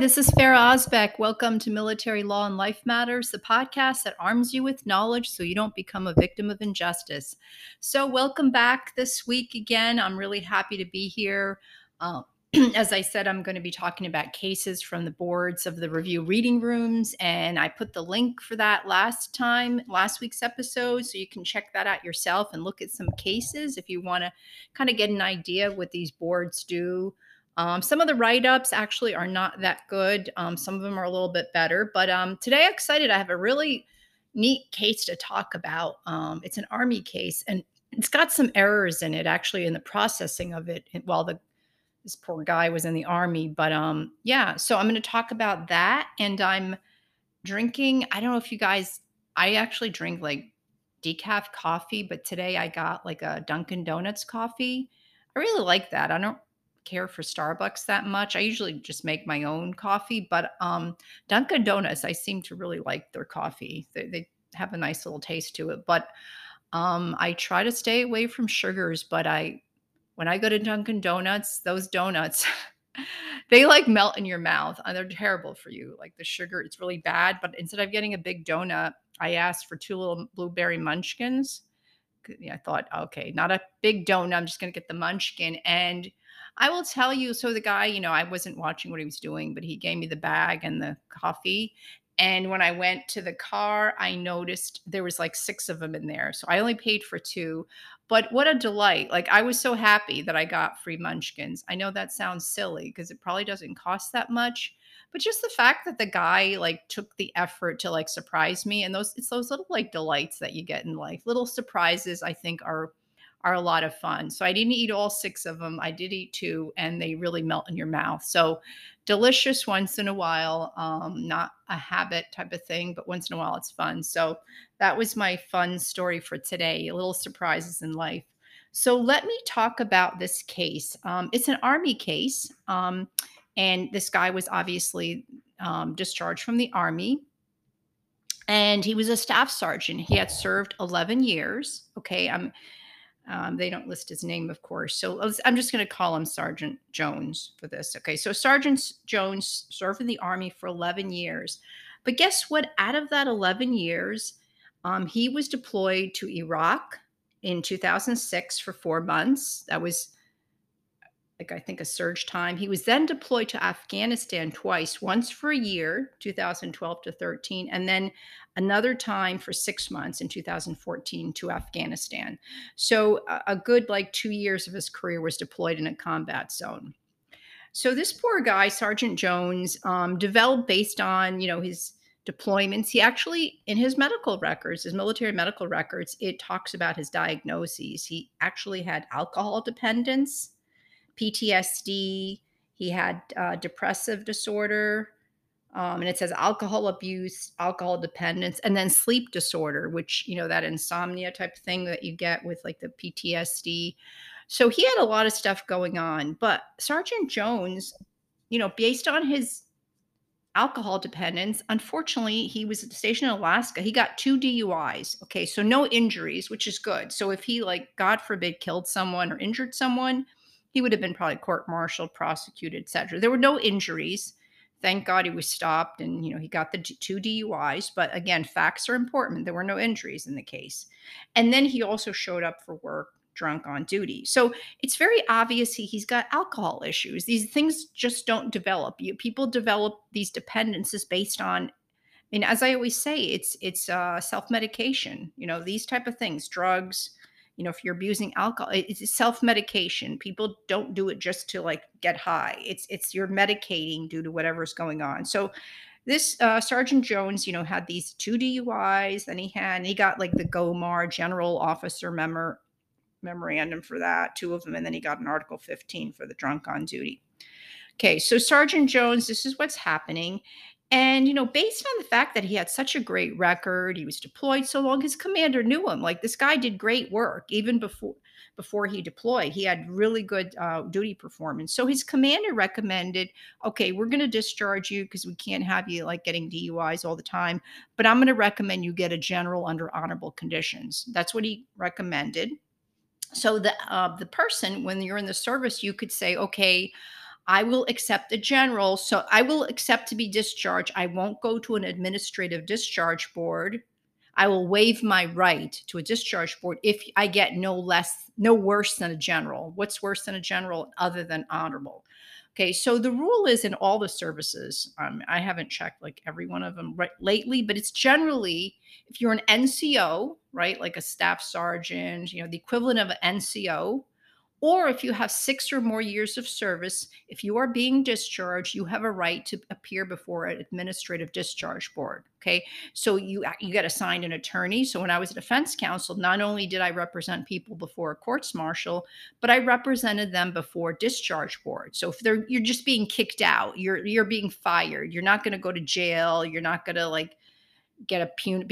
Hi, this is Ferah Ozbek. Welcome to Military Law and Life Matters, the podcast that arms you with knowledge so you don't become a victim of injustice. So, welcome back this week again. I'm really happy to be here. Uh, as I said, I'm going to be talking about cases from the boards of the review reading rooms, and I put the link for that last time, last week's episode, so you can check that out yourself and look at some cases if you want to kind of get an idea of what these boards do. Um, some of the write ups actually are not that good. Um, some of them are a little bit better. But um, today, I'm excited. I have a really neat case to talk about. Um, it's an Army case, and it's got some errors in it actually in the processing of it while the this poor guy was in the army. But um, yeah, so I'm going to talk about that, and I'm drinking. I don't know if you guys. I actually drink like decaf coffee, but today I got like a Dunkin' Donuts coffee. I really like that. I don't care for Starbucks that much. I usually just make my own coffee, but um, Dunkin' Donuts, I seem to really like their coffee. They, they have a nice little taste to it, but um, I try to stay away from sugars. But I, when I go to Dunkin' Donuts, those donuts, they like melt in your mouth. And they're terrible for you. Like the sugar, it's really bad. But instead of getting a big donut, I asked for two little blueberry munchkins. I thought, okay, not a big donut. I'm just going to get the munchkin. And I will tell you. So the guy, you know, I wasn't watching what he was doing, but he gave me the bag and the coffee. And when I went to the car, I noticed there was like six of them in there. So I only paid for two. But what a delight. Like I was so happy that I got free munchkins. I know that sounds silly because it probably doesn't cost that much. But just the fact that the guy like took the effort to like surprise me and those it's those little like delights that you get in life. Little surprises I think are are a lot of fun. So I didn't eat all six of them. I did eat two, and they really melt in your mouth. So delicious once in a while, um, not a habit type of thing, but once in a while it's fun. So that was my fun story for today. Little surprises in life. So let me talk about this case. Um, it's an army case, um, and this guy was obviously um, discharged from the army and he was a staff sergeant. He had served 11 years. Okay, I'm um, they don't list his name, of course. So I'm just going to call him Sergeant Jones for this. Okay. So Sergeant Jones served in the Army for 11 years. But guess what? Out of that 11 years, um, he was deployed to Iraq in 2006 for four months. That was like I think a surge time. He was then deployed to Afghanistan twice, once for a year, 2012 to 13, and then another time for six months in 2014 to Afghanistan. So a good like two years of his career was deployed in a combat zone. So this poor guy, Sergeant Jones, um, developed based on you know his deployments. He actually, in his medical records, his military medical records, it talks about his diagnoses. He actually had alcohol dependence PTSD. He had uh, depressive disorder. Um, and it says alcohol abuse, alcohol dependence, and then sleep disorder, which, you know, that insomnia type thing that you get with like the PTSD. So he had a lot of stuff going on. But Sergeant Jones, you know, based on his alcohol dependence, unfortunately, he was stationed in Alaska. He got two DUIs. Okay. So no injuries, which is good. So if he, like, God forbid, killed someone or injured someone, he would have been probably court-martialed, prosecuted, etc. There were no injuries. Thank God he was stopped, and you know he got the two DUIs. But again, facts are important. There were no injuries in the case, and then he also showed up for work drunk on duty. So it's very obvious he, he's got alcohol issues. These things just don't develop. You, people develop these dependencies based on mean, as I always say, it's it's uh, self medication. You know, these type of things, drugs, you know if you're abusing alcohol it's self-medication. People don't do it just to like get high. It's it's you're medicating due to whatever's going on. So this uh, sergeant jones you know had these two duis then he had he got like the GOMOR general officer memor, memorandum for that two of them and then he got an article 15 for the drunk on duty. Okay so sergeant jones this is what's happening and, you know, based on the fact that he had such a great record, he was deployed so long, his commander knew him. Like this guy did great work even before before he deployed. He had really good uh, duty performance. So his commander recommended, okay, we're going to discharge you because we can't have you like getting DUIs all the time, but I'm going to recommend you get a general under honorable conditions. That's what he recommended. So the uh, the person, when you're in the service, you could say, okay. I will accept a general. So I will accept to be discharged. I won't go to an administrative discharge board. I will waive my right to a discharge board if I get no less, no worse than a general. What's worse than a general other than honorable? Okay, so the rule is in all the services. Um, I haven't checked like every one of them right lately, but it's generally if you're an NCO, right, like a staff sergeant, you know, the equivalent of an NCO, or if you have six or more years of service, if you are being discharged, you have a right to appear before an administrative discharge board. Okay. So you you get assigned an attorney. So when I was a defense counsel, not only did I represent people before a courts martial, but I represented them before discharge board. So if they're you're just being kicked out, you're you're being fired. You're not going to go to jail. You're not going to like get a pun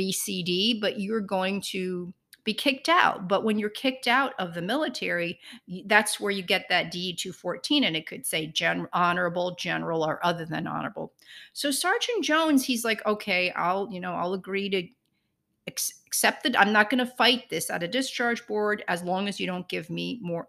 but you're going to be kicked out. But when you're kicked out of the military, that's where you get that D 214, and it could say gen- honorable, general, or other than honorable. So Sergeant Jones, he's like, okay, I'll, you know, I'll agree to accept that I'm not going to fight this at a discharge board as long as you don't give me more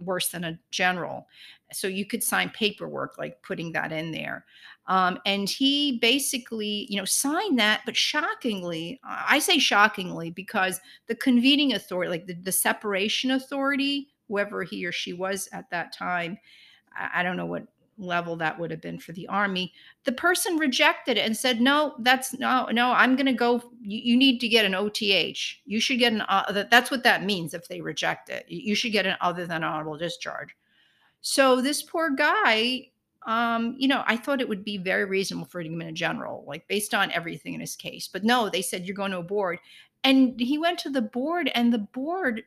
worse than a general. So you could sign paperwork like putting that in there. Um, and he basically, you know, signed that. But shockingly, I say shockingly because the convening authority, like the, the separation authority, whoever he or she was at that time, I, I don't know what level that would have been for the army the person rejected it and said no that's no no i'm going to go you, you, need to get an oth you should get an uh, that's what that means if they reject it. You should get an other than honorable discharge. So this poor guy um you know i thought it would be very reasonable for him in a general like based on everything in his case. But no they said you're going to a board. And he went to the board and the board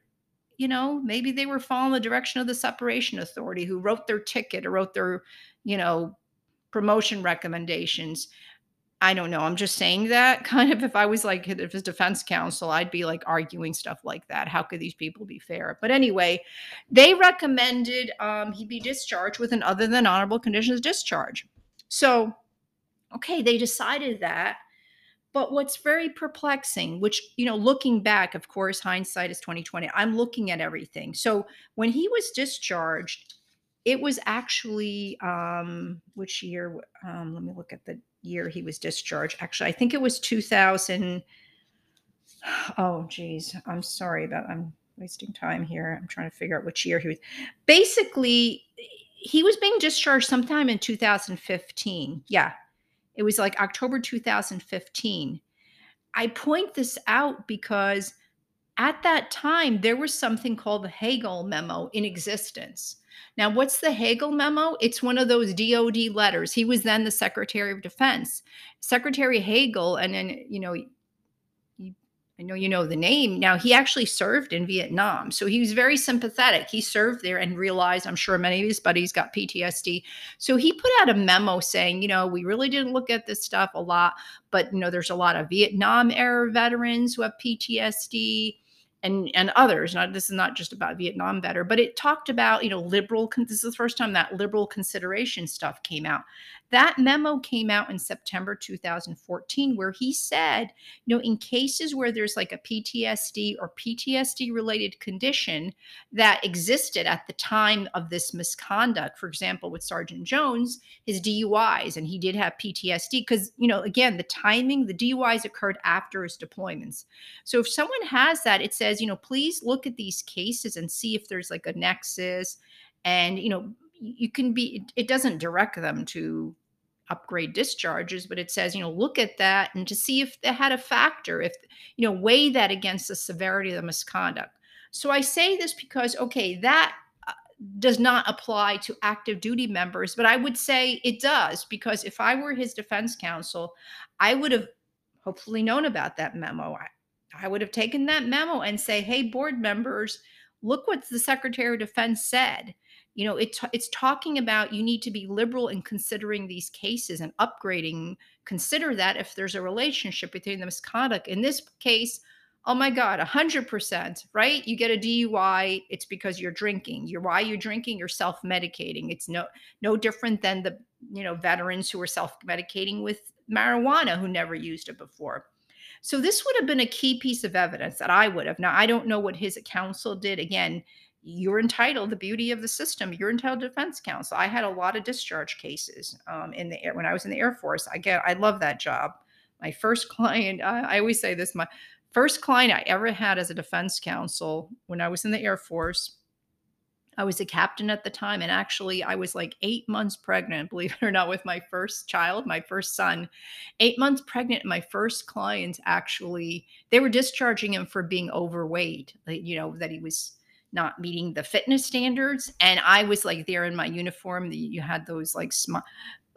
you know, maybe they were following the direction of the separation authority who wrote their ticket or wrote their, you know, promotion recommendations. I don't know. I'm just saying that kind of if I was like if it's defense counsel, I'd be like arguing stuff like that. How could these people be fair? But anyway, they recommended um, he be discharged with an other than honorable conditions discharge. So, okay, they decided that. But what's very perplexing, which, you know, looking back, of course, hindsight is 2020. I'm looking at everything. So when he was discharged, it was actually um which year um let me look at the year he was discharged. Actually, I think it was 2000 Oh geez, I'm sorry about I'm wasting time here. I'm trying to figure out which year he was. Basically, he was being discharged sometime in 2015. Yeah, it was like October 2015. I point this out because at that time, there was something called the Hagel memo in existence. Now, what's the Hagel memo? It's one of those DOD letters. He was then the Secretary of Defense. Secretary Hagel, and then, you know, I know you know the name. Now, he actually served in Vietnam. So he was very sympathetic. He served there and realized, I'm sure many of his buddies got PTSD. So he put out a memo saying, you know, we really didn't look at this stuff a lot, but, you know, there's a lot of Vietnam era veterans who have PTSD and and others. Not this is not just about Vietnam veteran, but it talked about you know liberal. This is the first time that liberal consideration stuff came out. That memo came out in September 2014, where he said, you know, in cases where there's like a PTSD or PTSD related condition that existed at the time of this misconduct, for example, with Sergeant Jones, his DUIs, and he did have PTSD because, you know, again, the timing, the DUIs occurred after his deployments. So if someone has that, it says, you know, please look at these cases and see if there's like a nexus and, you know, you can be it doesn't direct them to upgrade discharges but it says you know look at that and to see if they had a factor if you know weigh that against the severity of the misconduct. So i say this because okay that uh, does not apply to active duty members but i would say it does because if i were his defense counsel i would have hopefully known about that memo. I, I would have taken that memo and say hey board members look what the secretary of defense said you know it, it's talking about you need to be liberal in considering these cases and upgrading consider that if there's a relationship between the misconduct. In this case oh my god 100% right? You get a dui it's because you're drinking. You're why you're drinking? You're self-medicating. It's no no different than the you know veterans who are self-medicating with marijuana who never used it before. So this would have been a key piece of evidence that i would have. Now i don't know what his counsel did. Again you're entitled the beauty of the system you're entitled to defense counsel. I had a lot of discharge cases um, in the air when i was in the air force. I get i love that job. My first client I, I always say this my first client i ever had as a defense counsel when i was in the air force I was a captain at the time, and actually, I was like eight months pregnant, believe it or not, with my first child, my first son. Eight months pregnant, my first client actually, they were discharging him for being overweight, you know, that he was not meeting the fitness standards. And I was like there in my uniform. You had those like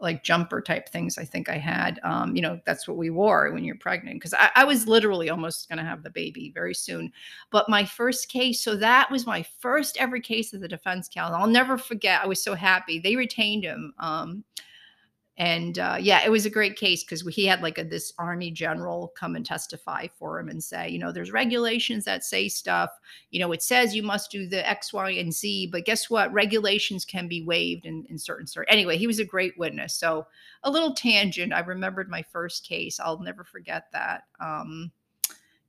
like jumper type things I think I had. Um, you know, that's what we wore when you're pregnant because I, I, was literally almost going to have the baby very soon. But my first case, so that was my first ever case of the defense counsel. I'll never forget. I was so happy. They retained him. Um, and uh, yeah, it was a great case because he had like a, this army general come and testify for him and say, you know, there's regulations that say stuff. You know, it says you must do the X, Y, and Z, but guess what? Regulations can be waived in, in certain certain. Anyway, he was a great witness. So a little tangent. I remembered my first case. I'll never forget that. Um,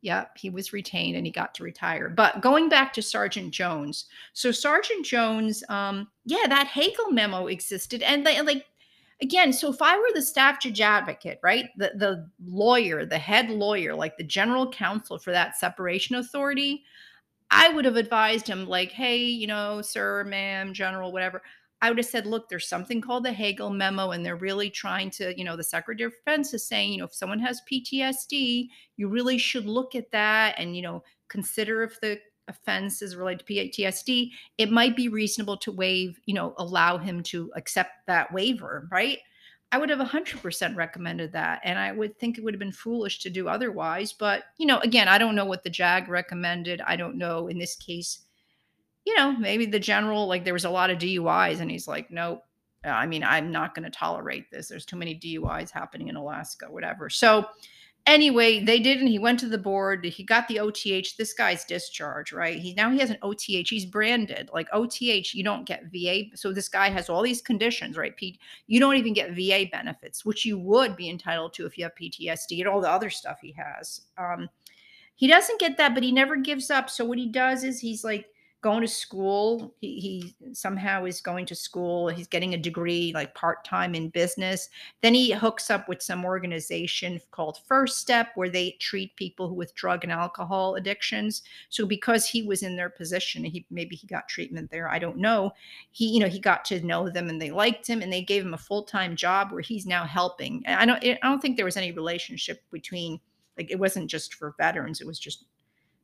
yeah, he was retained and he got to retire. But going back to Sergeant Jones, so Sergeant Jones, um, yeah, that Hagel memo existed, and they like again, so if I were the staff judge advocate, right, the the lawyer, the head lawyer, like the general counsel for that separation authority, I would have advised him, like, hey, you know, sir, ma'am, general, whatever. I would have said, look, there's something called the Hagel memo, and they're really trying to, you know, the Secretary of Defense is saying, you know, if someone has PTSD, you really should look at that and, you know, consider if the offense is related to PTSD, it might be reasonable to waive, you know, allow him to accept that waiver, right? I would have 100% recommended that. And I would think it would have been foolish to do otherwise. But, you know, again, I don't know what the JAG recommended. I don't know in this case, you know, maybe the general, like there was a lot of DUIs and he's like, nope. I mean, I'm not going to tolerate this. There's too many DUIs happening in Alaska, whatever. So, anyway, they did, and he went to the board. He got the OTH. This guy's discharge, right? He now he has an OTH. He's branded like OTH. You don't get VA. So this guy has all these conditions, right? Pete, you don't even get VA benefits, which you would be entitled to if you have PTSD and all the other stuff he has. Um, he doesn't get that, but he never gives up. So what he does is he's like going to school. He, he somehow is going to school. He's getting a degree like part time in business. Then he hooks up with some organization called First Step, where they treat people with drug and alcohol addictions. So because he was in their position, he maybe he got treatment there. I don't know. He you know he got to know them and they liked him and they gave him a full time job where he's now helping. I don't I don't think there was any relationship between like it wasn't just for veterans. It was just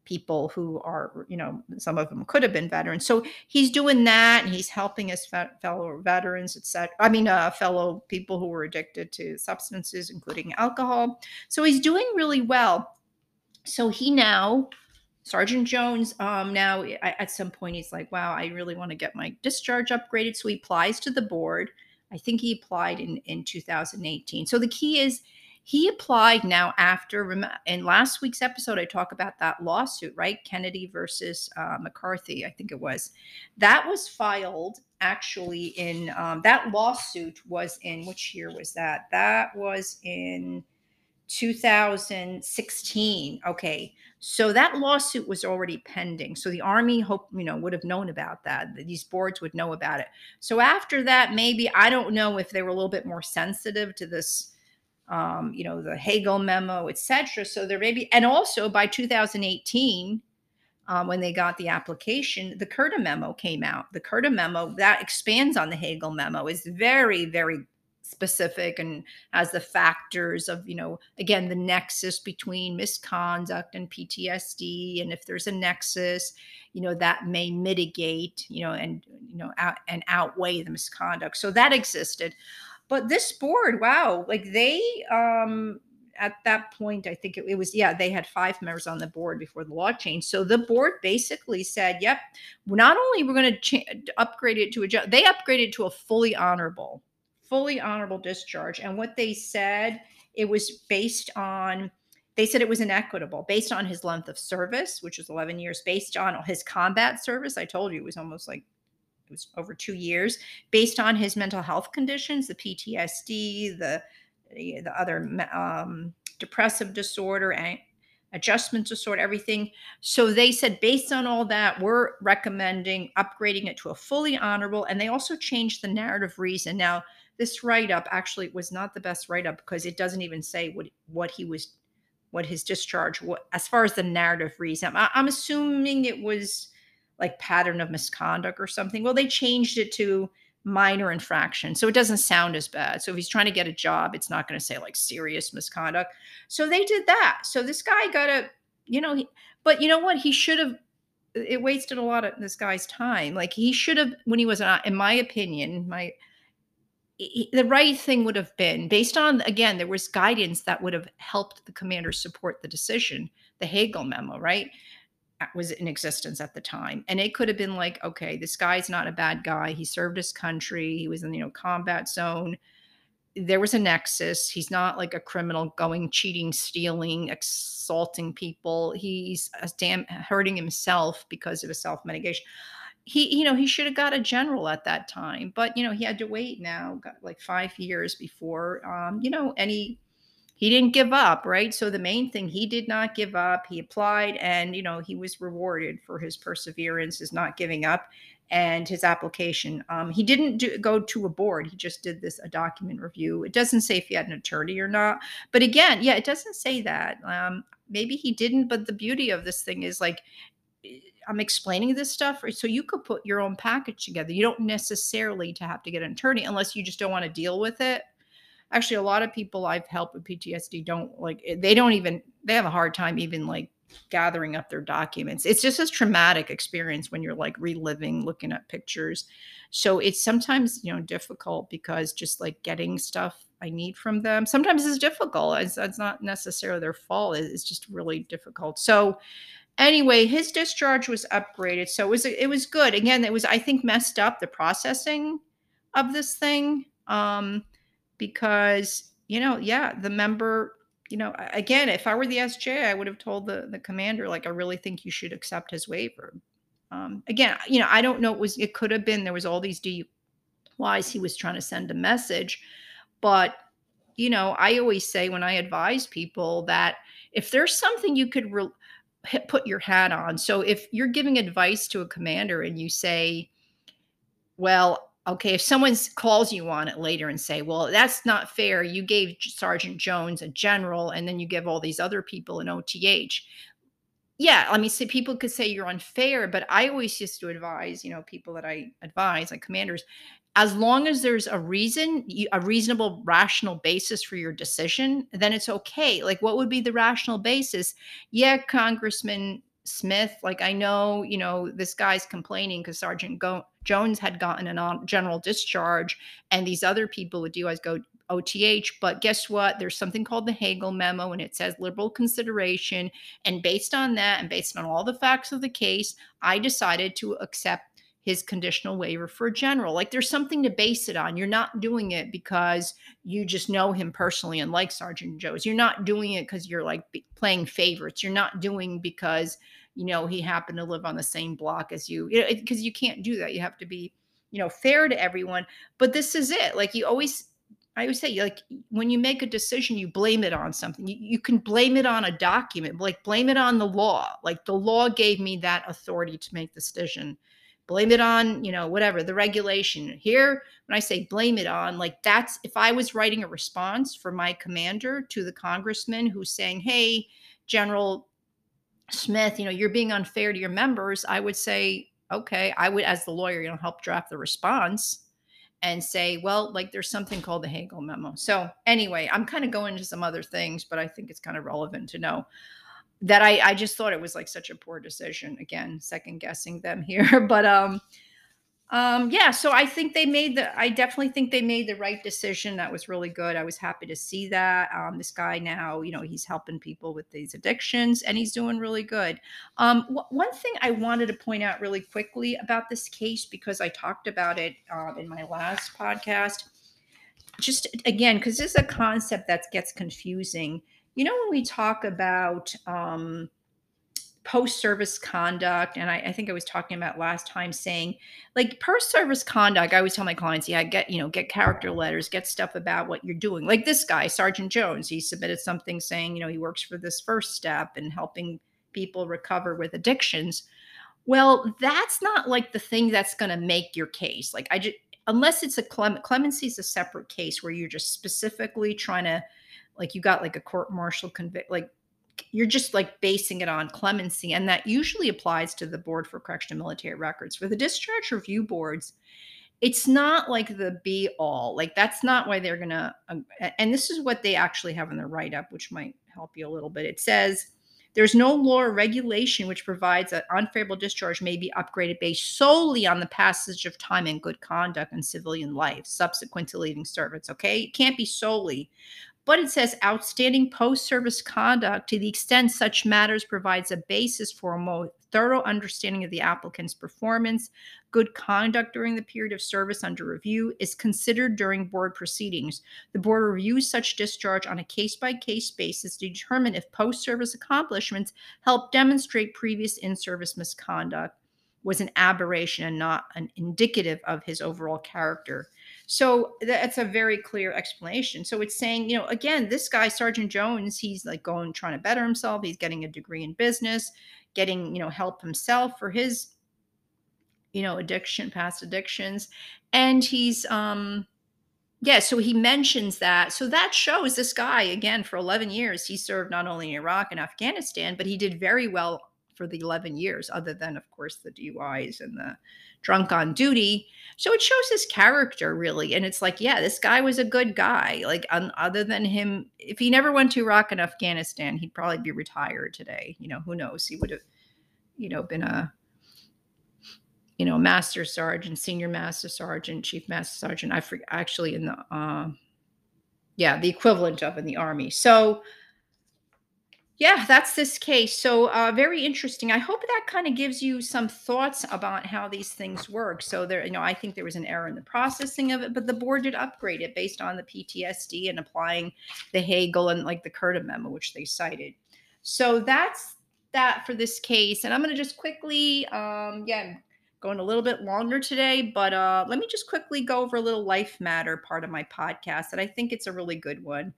people who are, you know, some of them could have been veterans. So he's doing that and he's helping his fellow veterans, etc. I mean, uh, fellow people who were addicted to substances, including alcohol. So he's doing really well. So he now, Sergeant Jones, um, now at some point he's like, wow, I really want to get my discharge upgraded. So he applies to the board. I think he applied in, in 2018. So the key is he applied now after, in last week's episode, I talk about that lawsuit, right? Kennedy versus uh, McCarthy, I think it was. That was filed actually in, um, that lawsuit was in, which year was that? That was in 2016. Okay. So that lawsuit was already pending. So the Army hope, you know, would have known about that. These boards would know about it. So after that, maybe, I don't know if they were a little bit more sensitive to this um, you know, the Hagel memo, etc. So there may be, and also by 2018, um, when they got the application, the Kurta memo came out. The Kurta memo that expands on the Hagel memo is very, very specific and has the factors of, you know, again, the nexus between misconduct and PTSD. And if there's a nexus, you know, that may mitigate, you know, and, you know, out, and outweigh the misconduct. So that existed. But this board, wow, like they um at that point, I think it, it, was, yeah, they had five members on the board before the law changed. So the board basically said, yep, not only we're going to cha- upgrade it to a, they upgraded to a fully honorable, fully honorable discharge. And what they said, it was based on, they said it was inequitable based on his length of service, which was 11 years, based on his combat service. I told you it was almost like it was over two years based on his mental health conditions the ptsd the the other um, depressive disorder adjustments of sort, everything. So they said, based on all that, we're recommending upgrading it to a fully honorable. And they also changed the narrative reason. Now, this write up actually was not the best write up because it doesn't even say what what he was, what his discharge. What as far as the narrative reason, I, I'm assuming it was like pattern of misconduct or something. Well, they changed it to minor infraction. So it doesn't sound as bad. So if he's trying to get a job, it's not going to say like serious misconduct. So they did that. So this guy got a, you know, he, but you know what? He should have, it wasted a lot of this guy's time. Like he should have, when he was, in my opinion, my, he, the right thing would have been based on, again, there was guidance that would have helped the commander support the decision, the Hagel memo, right? Was in existence at the time. And it could have been like okay this guy's not a bad guy. He served his country. He was in you know combat zone. There was a nexus. He's not like a criminal going cheating stealing assaulting people. He's damn hurting himself because of his self-medication. He you know he should have got a general at that time but you know he had to wait now got like five years before um you know any he didn't give up, right? So the main thing, he did not give up. He applied and, you know, he was rewarded for his perseverance, his not giving up and his application. Um, he didn't do, go to a board. He just did this a document review. It doesn't say if he had an attorney or not. But again, yeah, it doesn't say that. Um, maybe he didn't. But the beauty of this thing is like eh, I'm explaining this stuff, so you could put your own package together. You don't necessarily to have to get an attorney unless you just don't want to deal with it actually a lot of people I've helped with PTSD don't like eh, they don't even they have a hard time even like gathering up their documents. It's just a traumatic experience when you're like reliving, looking at pictures. So it's sometimes, you know, difficult because just like getting stuff I need from them sometimes is difficult. It's, it's not necessarily their fault. It's just really difficult. So anyway, his discharge was upgraded. So it was it was good. Again, it was I think messed up the processing of this thing. Um because you know yeah the member you know again if i were the sj i would have told the the commander like i really think you should accept his waiver. Um, again you know i don't know it was it could have been there was all these duis he was trying to send a message but you know i always say when i advise people that if there's something you could re- put your hat on so if you're giving advice to a commander and you say well okay if someone calls you on it later and say well that's not fair. You gave sergeant jones a general and then you give all these other people an oth yeah i mean so people could say you're unfair but i always used to advise you know people that i advise like commanders as long as there's a reason a reasonable rational basis for your decision then it's okay. Like what would be the rational basis? Yeah congressman Smith. Like I know, you know, this guy's complaining because Sergeant Go- Jones had gotten a general discharge, and these other people with DUIs go OTH. But guess what? There's something called the Hagel memo, and it says liberal consideration. And based on that, and based on all the facts of the case, I decided to accept his conditional waiver for a general. Like there's something to base it on. You're not doing it because you just know him personally and like Sergeant Joe's. You're not doing it because you're like playing favorites. You're not doing because you know he happened to live on the same block as you. You, know, because you can't do that. You have to be you know fair to everyone. But this is it. Like you always. I always say, like, when you make a decision, you blame it on something. You, you can blame it on a document, like, blame it on the law. Like, the law gave me that authority to make this decision blame it on, you know, whatever, the regulation. Here, when I say blame it on, like that's if I was writing a response for my commander to the congressman who's saying, hey, General Smith, you know, you're being unfair to your members, I would say, okay, I would, as the lawyer, you know, help draft the response and say, well, like there's something called the Hagel memo. So anyway, I'm kind of going to some other things, but I think it's kind of relevant to know that I, I just thought it was like such a poor decision. Again, second guessing them here, but um, um, yeah. So I think they made the. I definitely think they made the right decision. That was really good. I was happy to see that. Um, this guy now, you know, he's helping people with these addictions, and he's doing really good. Um, one thing I wanted to point out really quickly about this case because I talked about it uh, in my last podcast. Just again, because this is a concept that gets confusing you know when we talk about um, post service conduct. And I, I, think I was talking about last time saying, like post service conduct, I always tell my clients, yeah, get, you know, get character letters, get stuff about what you're doing. Like this guy, Sergeant Jones, he submitted something saying, you know, he works for this first step and helping people recover with addictions. Well, that's not like the thing that's going to make your case. Like I just, unless it's a clem- clemency is a separate case where you're just specifically trying to, like you got like a court martial convict, like you're just like basing it on clemency. And that usually applies to the Board for Correctional Military Records. For the discharge review boards, it's not like the be all. Like that's not why they're to, um, and this is what they actually have in their write up, which might help you a little bit. It says, there's no law or regulation which provides that unfavorable discharge may be upgraded based solely on the passage of time and good conduct in civilian life subsequent to leaving service. Okay. It can't be solely but it says outstanding post service conduct to the extent such matters provides a basis for a more thorough understanding of the applicant's performance. Good conduct during the period of service under review is considered during board proceedings. The board reviews such discharge on a case by case basis to determine if post service accomplishments help demonstrate previous in service misconduct was an aberration and not an indicative of his overall character. So that's a very clear explanation. So it's saying, you know, again, this guy, Sergeant Jones, he's like going trying to better himself. He's getting a degree in business, getting, you know, help himself for his, you know, addiction, past addictions. And he's um yeah, so he mentions that. So that shows this guy, again, for 11 years, he served not only in Iraq and Afghanistan, but he did very well for the 11 years, other than, of course, the DUIs and the drunk on duty. So it shows his character really. And it's like, yeah, this guy was a good guy. Like, un- other than him, if he never went to Iraq and Afghanistan, he'd probably be retired today. You know, who knows? He would have, you know, been a, you know, master sergeant, senior master sergeant, chief master sergeant. I forget actually in the, uh, yeah, the equivalent of in the army. So, yeah, that's this case. So, uh, very interesting. I hope that kind of gives you some thoughts about how these things work. So, there, you know, I think there was an error in the processing of it, but the board did upgrade it based on the PTSD and applying the Hagel and like the Kurta memo, which they cited. So, that's that for this case. And I'm going to just quickly, um, yeah, going a little bit longer today, but uh, let me just quickly go over a little life matter part of my podcast that I think it's a really good one.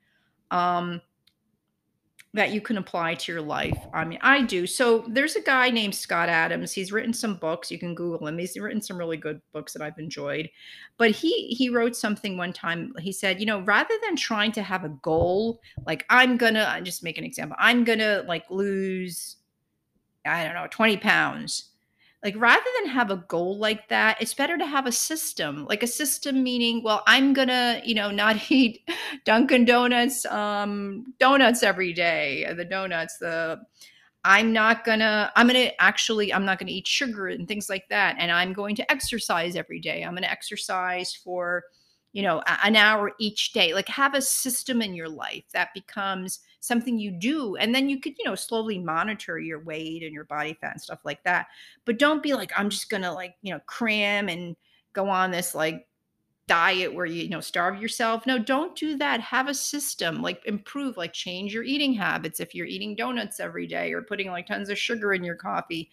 Um, that you can apply to your life. I mean, I do. So there's a guy named Scott Adams. He's written some books. You can Google him. He's written some really good books that I've enjoyed. But he he wrote something one time. He said, you know, rather than trying to have a goal, like I'm gonna I just make an example. I'm gonna like lose, I don't know, 20 pounds like rather than have a goal like that it's better to have a system like a system meaning well i'm gonna you know not eat dunkin donuts um donuts every day uh, the donuts the i'm not gonna i'm gonna actually i'm not gonna eat sugar and things like that and i'm going to exercise every day. I'm gonna exercise for you know an hour each day. Like have a system in your life that becomes something you do and then you could you know slowly monitor your weight and your body fat and stuff like that but don't be like i'm just gonna like you know cram and go on this like diet where you, you know starve yourself. No don't do that. Have a system like improve like change your eating habits. If you're eating donuts every day or putting like tons of sugar in your coffee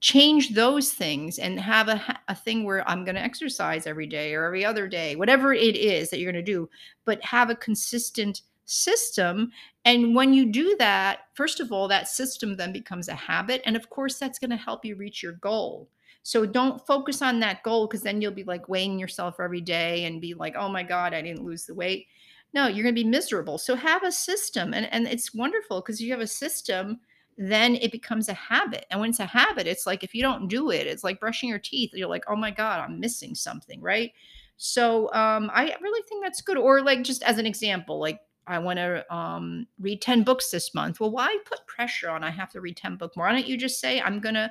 change those things and have a, a thing where i'm going to exercise every day or every other day whatever it is that you're going to do but have a consistent system. And when you do that, first of all, that system then becomes a habit. And of course, that's going to help you reach your goal. So don't focus on that goal because then you'll be like weighing yourself every day and be like, oh my God, I didn't lose the weight. No, you're going to be miserable. So have a system. And, and it's wonderful because you have a system, then it becomes a habit. And when it's a habit, it's like if you don't do it, it's like brushing your teeth. You're like, oh my God, I'm missing something, right? So um, I really think that's good. Or like just as an example, like I want to um, read 10 books this month. Well, why put pressure on I have to read 10 books more? Why don't you just say, I'm going to,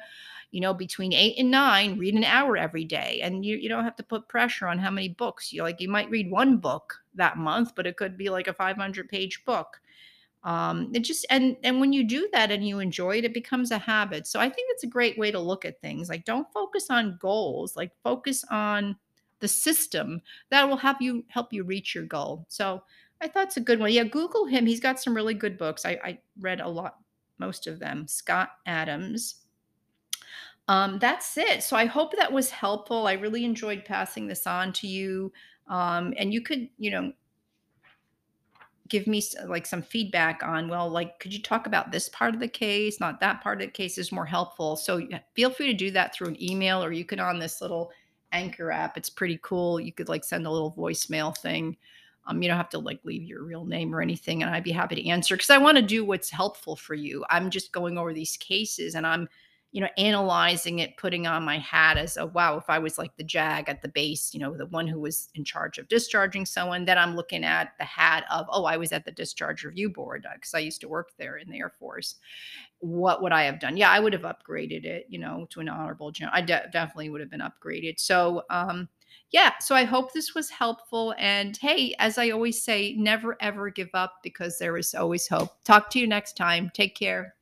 you know, between eight and nine, read an hour every day. And you, you don't have to put pressure on how many books you like. You might read one book that month, but it could be like a 500 page book. Um, it just, and, and when you do that and you enjoy it, it becomes a habit. So I think it's a great way to look at things. Like don't focus on goals, like focus on the system that will help you help you reach your goal. So I thought it's a good one. Yeah, Google him. He's got some really good books. I, I read a lot most of them. Scott Adams. Um, that's it. So I hope that was helpful. I really enjoyed passing this on to you. Um, and you could, you know, give me like some feedback on well like could you talk about this part of the case not that part of the case is more helpful so feel free to do that through an email or you can on this little anchor app it's pretty cool you could like send a little voicemail thing um, you don't have to like leave your real name or anything and i'd be happy to answer because i want to do what's helpful for you i'm just going over these cases and i'm you know, analyzing it, putting on my hat as a wow, if I was like the JAG at the base, you know, the one who was in charge of discharging someone, then I'm looking at the hat of, oh, I was at the discharge review board because uh, I used to work there in the Air Force. What would I have done? Yeah, I would have upgraded it, you know, to an honorable general. I de- definitely would have been upgraded. So, um, yeah, so I hope this was helpful. And hey, as I always say, never ever give up because there is always hope. Talk to you next time. Take care.